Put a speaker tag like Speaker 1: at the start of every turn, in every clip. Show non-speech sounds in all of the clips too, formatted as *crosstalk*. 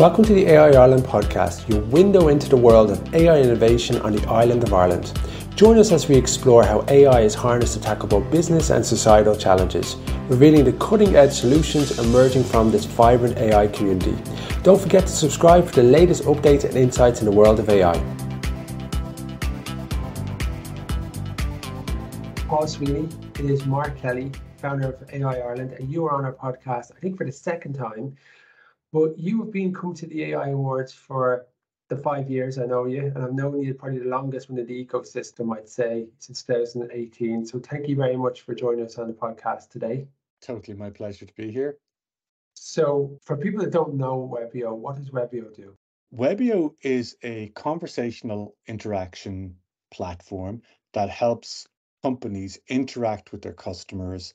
Speaker 1: Welcome to the AI Ireland podcast, your window into the world of AI innovation on the island of Ireland. Join us as we explore how AI is harnessed to tackle both business and societal challenges, revealing the cutting edge solutions emerging from this vibrant AI community. Don't forget to subscribe for the latest updates and insights in the world of AI. Paul Sweeney, it is Mark Kelly, founder of AI Ireland, and you are on our podcast, I think for the second time. But you have been coming to the AI Awards for the five years I know you, and I've known you probably the longest within the ecosystem, I'd say, since 2018. So thank you very much for joining us on the podcast today.
Speaker 2: Totally my pleasure to be here.
Speaker 1: So for people that don't know Webio, what does Webio do?
Speaker 2: Webio is a conversational interaction platform that helps companies interact with their customers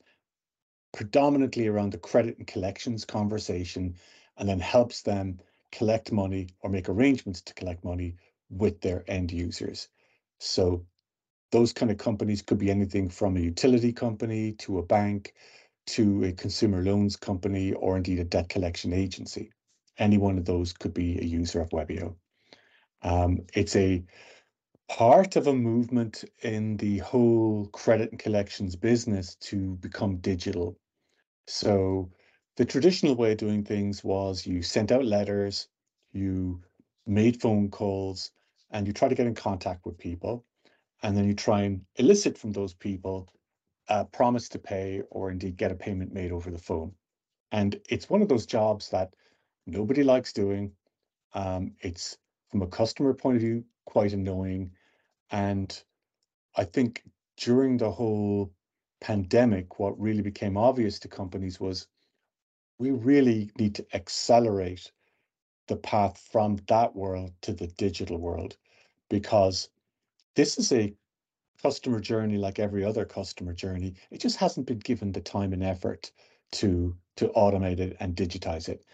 Speaker 2: predominantly around the credit and collections conversation and then helps them collect money or make arrangements to collect money with their end users. So those kind of companies could be anything from a utility company to a bank to a consumer loans company or indeed a debt collection agency. Any one of those could be a user of Webio. Um, it's a part of a movement in the whole credit and collections business to become digital. So the traditional way of doing things was you sent out letters, you made phone calls, and you try to get in contact with people. And then you try and elicit from those people a promise to pay or indeed get a payment made over the phone. And it's one of those jobs that nobody likes doing. Um, it's from a customer point of view, quite annoying. And I think during the whole pandemic, what really became obvious to companies was we really need to accelerate the path from that world to the digital world because this is a customer journey like every other customer journey. It just hasn't been given the time and effort to to automate it and digitize it.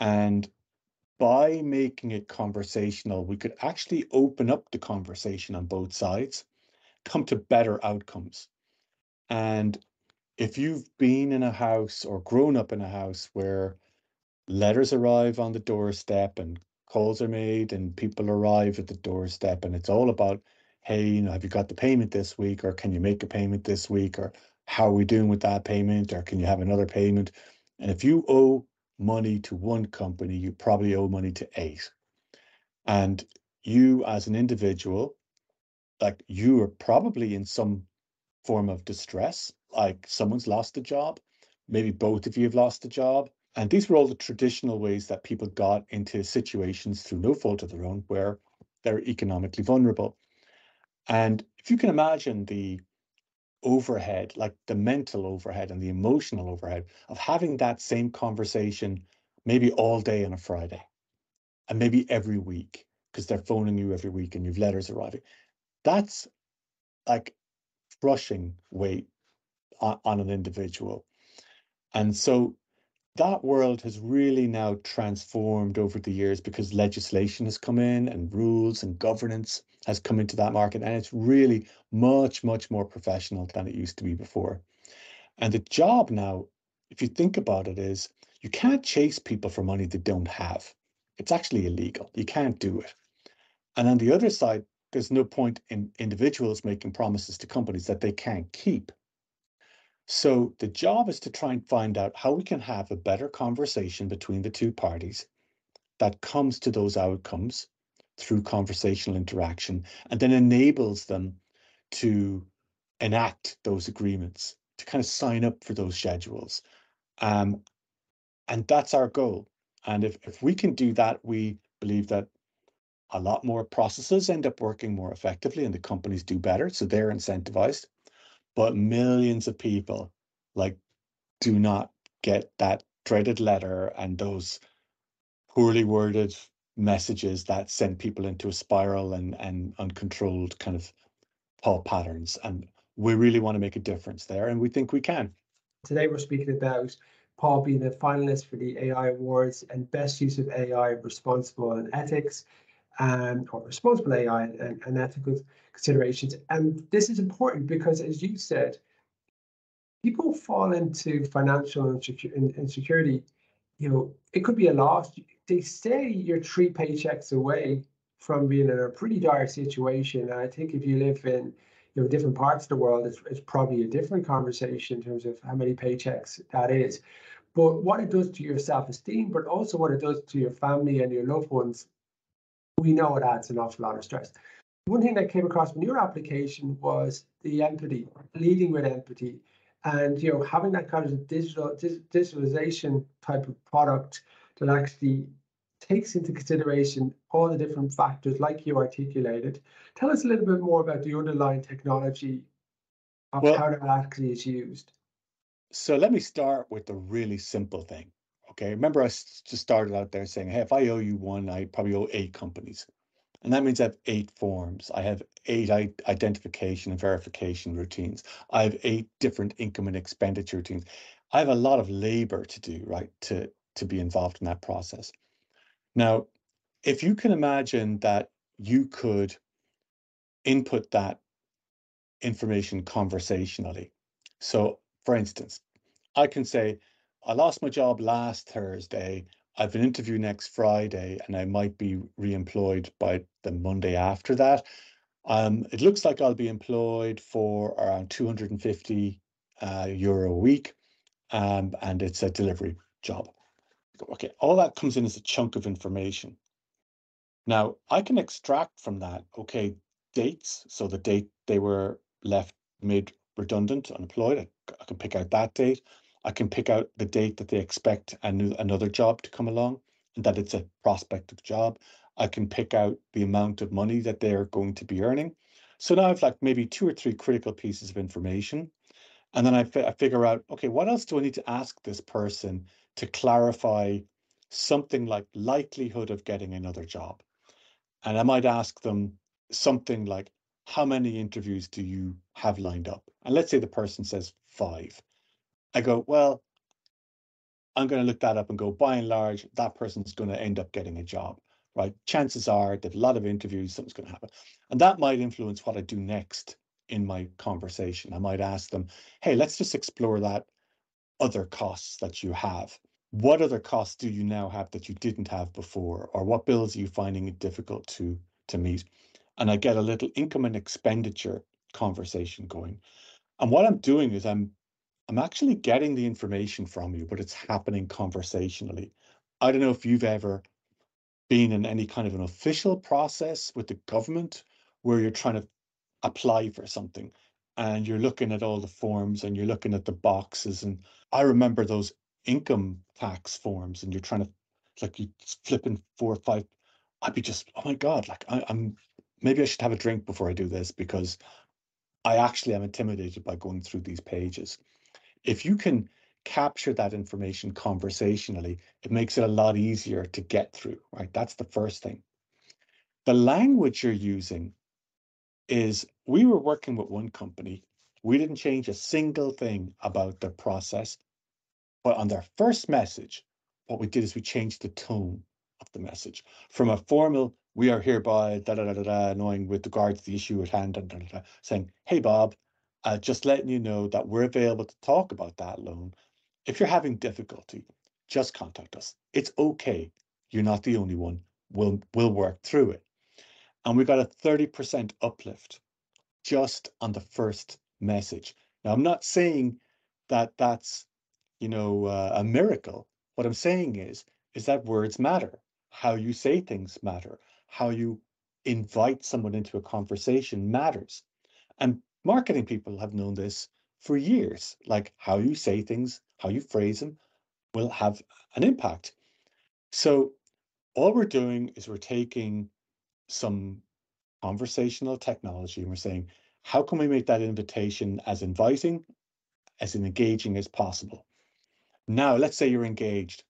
Speaker 2: And by making it conversational, we could actually open up the conversation on both sides, come to better outcomes. And if you've been in a house or grown up in a house where letters arrive on the doorstep and calls are made and people arrive at the doorstep and it's all about hey you know have you got the payment this week or can you make a payment this week or how are we doing with that payment or can you have another payment? And if you owe money to one company you probably owe money to eight. And you as an individual like you are probably in some form of distress like someone's lost a job, maybe both of you have lost a job. And these were all the traditional ways that people got into situations through no fault of their own where they're economically vulnerable. And if you can imagine the overhead, like the mental overhead and the emotional overhead of having that same conversation maybe all day on a Friday and maybe every week because they're phoning you every week and you've letters arriving. That's like crushing weight on, on an individual. And so that world has really now transformed over the years because legislation has come in and rules and governance has come into that market. And it's really much, much more professional than it used to be before. And the job now, if you think about it, is you can't chase people for money they don't have. It's actually illegal. You can't do it. And on the other side, there's no point in individuals making promises to companies that they can't keep. So the job is to try and find out how we can have a better conversation between the two parties that comes to those outcomes through conversational interaction and then enables them to enact those agreements, to kind of sign up for those schedules. Um, and that's our goal. And if, if we can do that, we believe that a lot more processes end up working more effectively and the companies do better. So they're incentivized but millions of people like do not get that dreaded letter and those poorly worded messages that send people into a spiral and and uncontrolled kind of thought patterns and we really want to make a difference there and we think we can
Speaker 1: today we're speaking about paul being a finalist for the ai awards and best use of ai responsible and ethics um, or responsible AI and, and ethical considerations. And this is important because, as you said, people fall into financial insecurity. You know, it could be a loss. they say you're three paychecks away from being in a pretty dire situation. And I think if you live in you know different parts of the world, it's, it's probably a different conversation in terms of how many paychecks that is. But what it does to your self-esteem, but also what it does to your family and your loved ones, we know it adds an awful lot of stress. One thing that came across in your application was the empathy, leading with empathy, and you know having that kind of digital digitalization type of product that actually takes into consideration all the different factors like you articulated. Tell us a little bit more about the underlying technology of well, how that actually is used.
Speaker 2: So let me start with the really simple thing. Okay, remember I just started out there saying, hey, if I owe you one, I probably owe eight companies. And that means I have eight forms. I have eight identification and verification routines. I have eight different income and expenditure routines. I have a lot of labor to do, right, to, to be involved in that process. Now, if you can imagine that you could input that information conversationally. So, for instance, I can say, I lost my job last Thursday. I've an interview next Friday, and I might be re-employed by the Monday after that. Um, it looks like I'll be employed for around 250 uh, euro a week, um, and it's a delivery job. Okay, all that comes in as a chunk of information. Now I can extract from that, okay, dates. So the date they were left made redundant, unemployed. I, I can pick out that date. I can pick out the date that they expect a new, another job to come along and that it's a prospective job. I can pick out the amount of money that they're going to be earning. So now I've like maybe two or three critical pieces of information. And then I, I figure out, okay, what else do I need to ask this person to clarify something like likelihood of getting another job. And I might ask them something like, how many interviews do you have lined up? And let's say the person says five. I go, well, I'm going to look that up and go, by and large, that person's going to end up getting a job, right? Chances are that a lot of interviews, something's going to happen. And that might influence what I do next in my conversation. I might ask them, hey, let's just explore that other costs that you have. What other costs do you now have that you didn't have before? Or what bills are you finding it difficult to, to meet? And I get a little income and expenditure conversation going. And what I'm doing is I'm I'm actually getting the information from you, but it's happening conversationally. I don't know if you've ever been in any kind of an official process with the government where you're trying to apply for something and you're looking at all the forms and you're looking at the boxes and I remember those income tax forms and you're trying to like you flipping four or five I'd be just oh my god like I, I'm maybe I should have a drink before I do this because I actually am intimidated by going through these pages. If you can capture that information conversationally, it makes it a lot easier to get through, right? That's the first thing. The language you're using is we were working with one company. We didn't change a single thing about their process. But on their first message, what we did is we changed the tone of the message from a formal, we are hereby, da da da da, da knowing with regards to the issue at hand, da, da, da, da, saying, hey, Bob, uh, just letting you know that we're available to talk about that loan. If you're having difficulty, just contact us. It's okay. You're not the only one. We'll, we'll work through it and we got a 30% uplift just on the first message. Now, I'm not saying that that's, you know, uh, a miracle. What I'm saying is, is that words matter. How you say things matter. How you invite someone into a conversation matters. And marketing people have known this for years. Like how you say things, how you phrase them will have an impact. So all we're doing is we're taking some conversational technology and we're saying, how can we make that invitation as inviting, as engaging as possible? Now, let's say you're engaged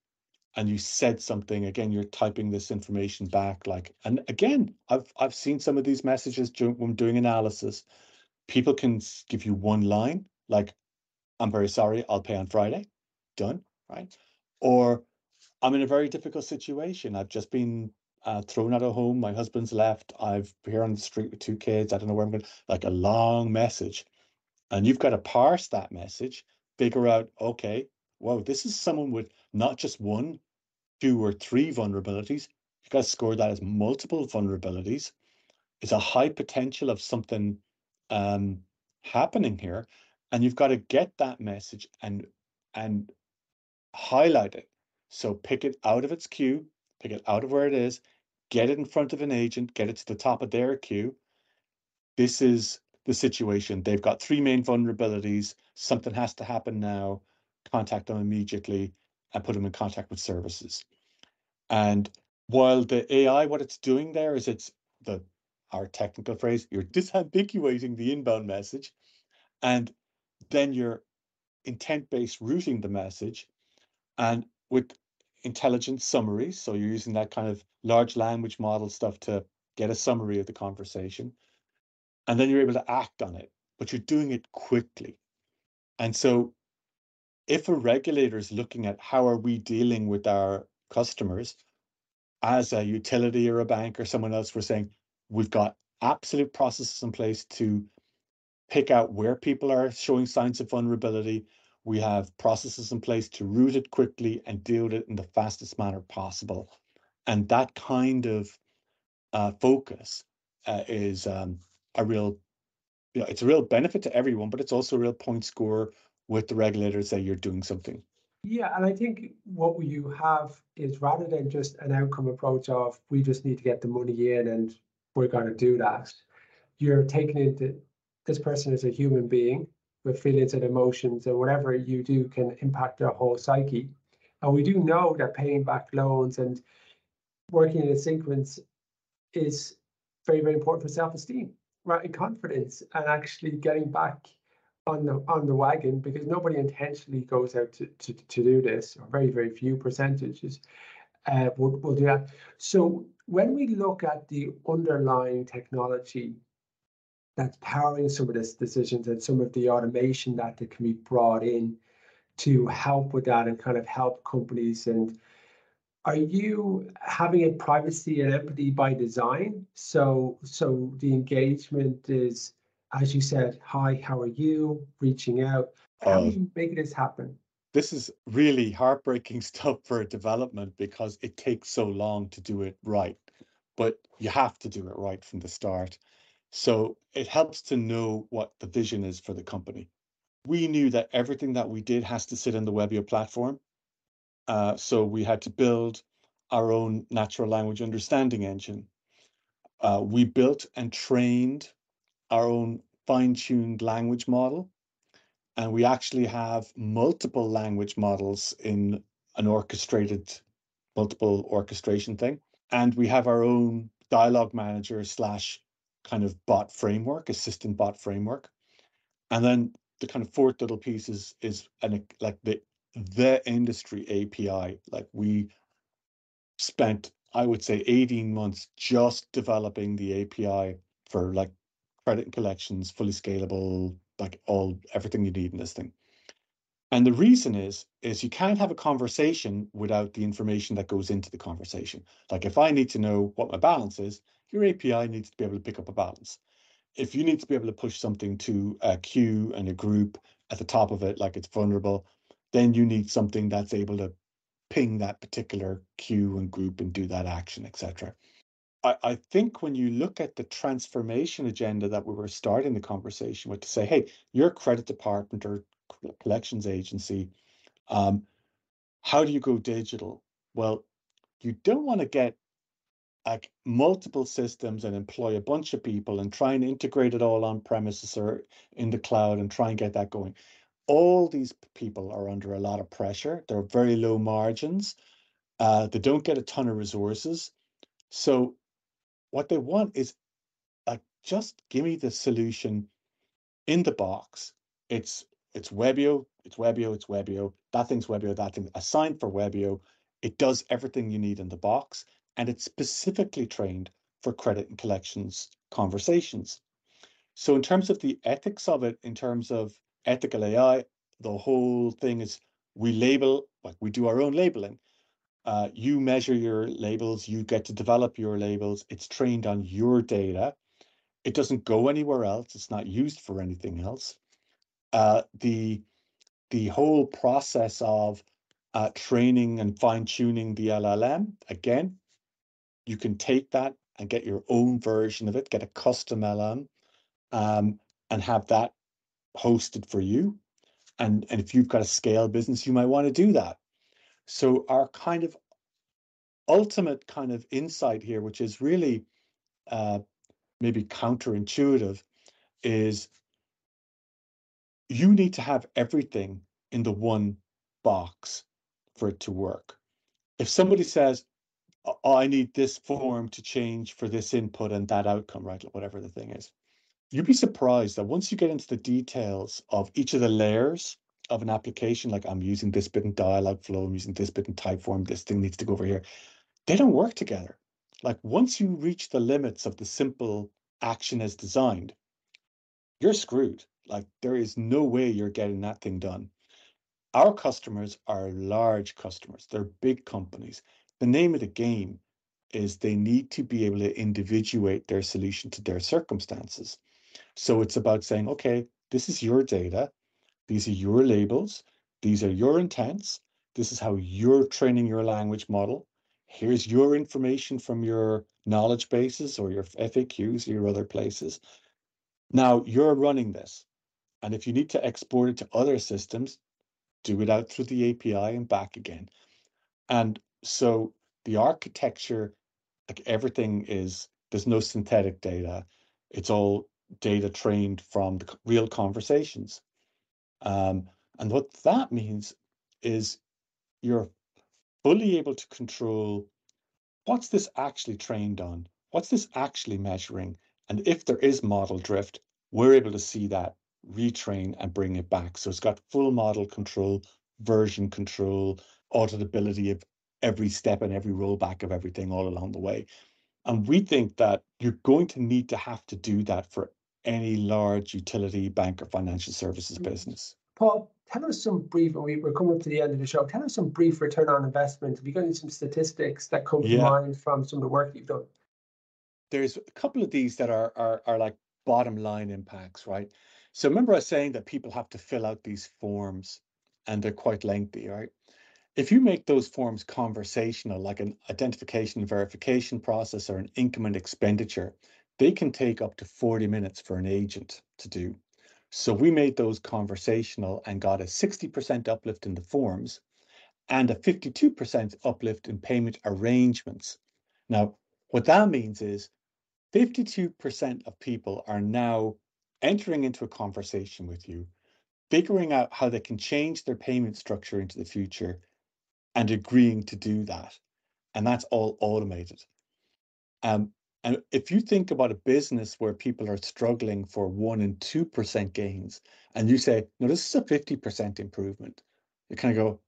Speaker 2: and you said something again you're typing this information back like and again i've i've seen some of these messages during, when doing analysis people can give you one line like i'm very sorry i'll pay on friday done right or i'm in a very difficult situation i've just been uh, thrown out of home. My husband's left. I've here on the street with two kids. I don't know where I'm going. Like a long message, and you've got to parse that message, figure out. Okay, whoa, this is someone with not just one, two or three vulnerabilities. You've got to score that as multiple vulnerabilities. It's a high potential of something um, happening here, and you've got to get that message and and highlight it. So pick it out of its queue, pick it out of where it is, get it in front of an agent, get it to the top of their queue. This is the situation. They've got three main vulnerabilities. Something has to happen now. Contact them immediately and put them in contact with services. And while the AI, what it's doing there is it's the our technical phrase, you're disambiguating the inbound message, and then you're intent-based routing the message, and with intelligent summaries. So you're using that kind of large language model stuff to get a summary of the conversation. And then you're able to act on it, but you're doing it quickly. And so if a regulator is looking at how are we dealing with our customers as a utility or a bank or someone else, we're saying we've got absolute processes in place to pick out where people are showing signs of vulnerability. We have processes in place to route it quickly and deal with it in the fastest manner possible. And that kind of uh, focus uh, is um, a real, you know, it's a real benefit to everyone, but it's also a real point score with the regulators that you're doing something.
Speaker 1: Yeah, and I think what you have is rather than just an outcome approach of we just need to get the money in and we're going to do that, you're taking into this person is a human being with feelings and emotions, and whatever you do can impact their whole psyche. And we do know that paying back loans and working in a sequence is very, very important for self-esteem, right? And confidence, and actually getting back on the on the wagon because nobody intentionally goes out to, to, to do this, or very, very few percentages uh, will, will do that. So when we look at the underlying technology that's powering some of these decisions and some of the automation that can be brought in to help with that and kind of help companies and are you having a privacy and empathy by design? So so the engagement is as you said hi how are you? Reaching out. How do um, you make this happen
Speaker 2: this is really heartbreaking *laughs* stuff for a development because it takes so long to do it right but you have to do it right from the start so it helps to know what the vision is for the company. We knew that everything that we did has to sit in the Webio platform. Uh, so we had to build our own natural language understanding engine. Uh, we built and trained our own fine-tuned language model. And we actually have multiple language models in an orchestrated, multiple orchestration thing. And we have our own dialogue manager slash kind of bot framework, assistant bot framework. And then the kind of fourth little piece is is an like the the industry API. Like we spent, I would say, 18 months just developing the API for like credit collections, fully scalable, like all everything you need in this thing. And the reason is, is you can't have a conversation without the information that goes into the conversation. Like if I need to know what my balance is, your API needs to be able to pick up a balance. If you need to be able to push something to a queue and a group at the top of it, like it's vulnerable, then you need something that's able to ping that particular queue and group and do that action, etc. I, I think when you look at the transformation agenda that we were starting the conversation with to say, hey, your credit department or collections agency, um, how do you go digital? Well, you don't want to get like multiple systems and employ a bunch of people and try and integrate it all on premises or in the cloud and try and get that going. All these people are under a lot of pressure. They're very low margins. Uh, they don't get a ton of resources. So what they want is like just give me the solution in the box. It's it's Webio, it's Webio, it's Webio. That thing's Webio, that thing assigned for Webio. It does everything you need in the box and it's specifically trained for credit and collections conversations. So in terms of the ethics of it, in terms of ethical AI, the whole thing is we label, like we do our own labeling. Uh, you measure your labels, you get to develop your labels. It's trained on your data. It doesn't go anywhere else. It's not used for anything else. Uh, the the whole process of uh, training and fine tuning the LLM. Again, you can take that and get your own version of it, get a custom LLM, um, and have that hosted for you. And, and if you've got a scale business, you might want to do that. So our kind of ultimate kind of insight here, which is really uh, maybe counterintuitive, is you need to have everything in the one box for it to work. If somebody says, oh, I need this form to change for this input and that outcome, right? Whatever the thing is, you'd be surprised that once you get into the details of each of the layers of an application, like I'm using this bit in Dialogflow, I'm using this bit in Typeform, this thing needs to go over here, they don't work together. Like once you reach the limits of the simple action as designed, you're screwed. Like there is no way you're getting that thing done. Our customers are large customers. They're big companies. The name of the game is they need to be able to individuate their solution to their circumstances. So it's about saying, okay, this is your data. These are your labels. These are your intents. This is how you're training your language model. Here's your information from your knowledge bases or your FAQs or your other places. Now you're running this. And if you need to export it to other systems, do it out through the API and back again. And so the architecture, like everything is, there's no synthetic data. It's all data trained from the real conversations. Um, and what that means is you're fully able to control what's this actually trained on? What's this actually measuring? And if there is model drift, we're able to see that, retrain and bring it back. So it's got full model control, version control, auditability of every step and every rollback of everything all along the way. And we think that you're going to need to have to do that for any large utility bank or financial services mm-hmm. business.
Speaker 1: Paul, tell us some brief, we, are coming up to the end of the show. Tell us some brief return on investment. Have you got any some statistics that come yeah. to mind from some of the work you've done?
Speaker 2: There's a couple of these that are, are, are like bottom line impacts, right? So remember I was saying that people have to fill out these forms and they're quite lengthy, right? If you make those forms conversational, like an identification and verification process or an income and expenditure, they can take up to 40 minutes for an agent to do. So we made those conversational and got a 60% uplift in the forms and a 52% uplift in payment arrangements. Now, what that means is 52% of people are now entering into a conversation with you, figuring out how they can change their payment structure into the future and agreeing to do that. And that's all automated. Um, and if you think about a business where people are struggling for one and two percent gains, and you say, no, this is a 50% improvement, you kind of go,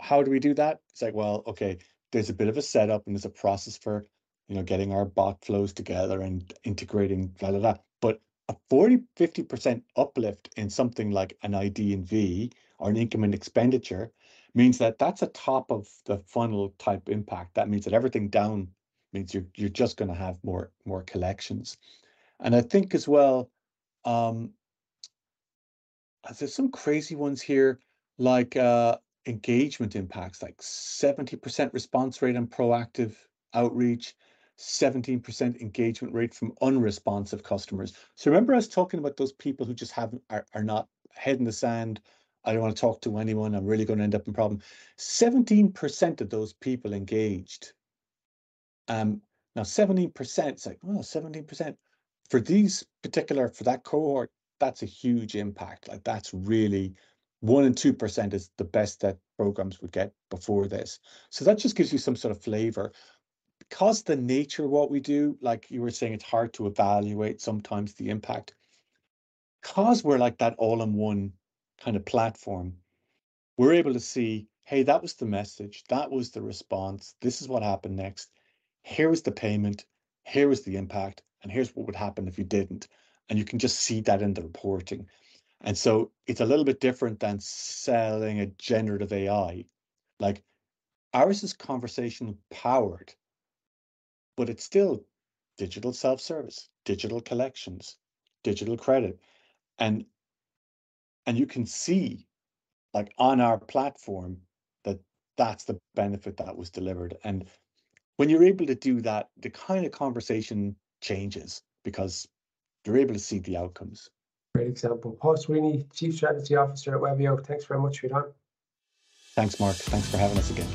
Speaker 2: how do we do that? It's like, well, okay, there's a bit of a setup and there's a process for, you know, getting our bot flows together and integrating blah blah blah. But a 40, 50% uplift in something like an ID and V or an income and expenditure means that that's a top of the funnel type impact. That means that everything down means you're you're just going to have more more collections. And I think as well, um, there's some crazy ones here, like uh, engagement impacts, like 70% response rate on proactive outreach, 17% engagement rate from unresponsive customers. So remember I was talking about those people who just haven't are, are not head in the sand. I don't want to talk to anyone. I'm really going to end up in problem. 17% of those people engaged. Um, now 17%, it's like, oh, 17%. For these particular, for that cohort, that's a huge impact. Like that's really one and two percent is the best that programs would get before this. So that just gives you some sort of flavor because the nature of what we do, like you were saying, it's hard to evaluate sometimes the impact. Because we're like that all in one kind of platform, we're able to see, hey, that was the message, that was the response, this is what happened next. Here was the payment, here was the impact, and here's what would happen if you didn't. And you can just see that in the reporting. And so it's a little bit different than selling a generative AI. Like ours is conversation powered but it's still digital self-service, digital collections, digital credit. And and you can see like on our platform that that's the benefit that was delivered. And when you're able to do that, the kind of conversation changes because you're able to see the outcomes.
Speaker 1: Great example. Paul Sweeney, Chief Strategy Officer at Webio. Thanks very much for your time.
Speaker 2: Thanks, Mark. Thanks for having us again.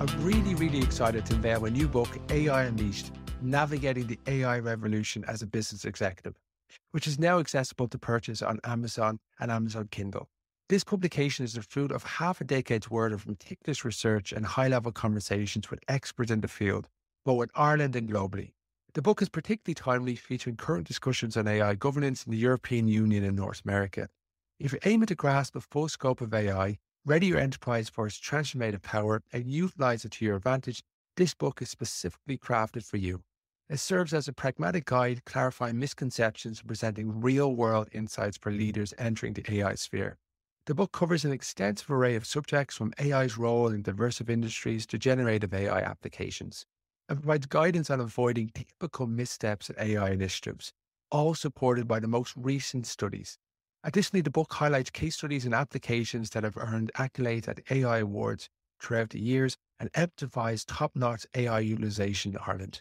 Speaker 3: I'm really, really excited to unveil my new book, AI Unleashed Navigating the AI Revolution as a Business Executive, which is now accessible to purchase on Amazon and Amazon Kindle. This publication is the fruit of half a decade's worth of meticulous research and high level conversations with experts in the field, both in Ireland and globally. The book is particularly timely, featuring current discussions on AI governance in the European Union and North America. If you're aiming to grasp the full scope of AI, ready your enterprise for its transformative power, and utilize it to your advantage, this book is specifically crafted for you. It serves as a pragmatic guide, clarifying misconceptions and presenting real world insights for leaders entering the AI sphere. The book covers an extensive array of subjects from AI's role in diverse industries to generative AI applications and provides guidance on avoiding typical missteps in AI initiatives, all supported by the most recent studies. Additionally, the book highlights case studies and applications that have earned accolades at AI awards throughout the years and emphasize top-notch AI utilization in Ireland.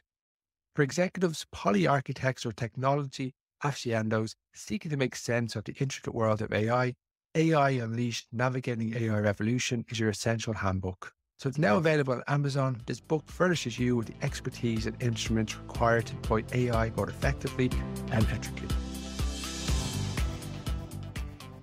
Speaker 3: For executives, poly architects, or technology aficionados seeking to make sense of the intricate world of AI, AI Unleashed Navigating AI Revolution is your essential handbook. So it's now available on Amazon. This book furnishes you with the expertise and instruments required to deploy AI more effectively and ethically.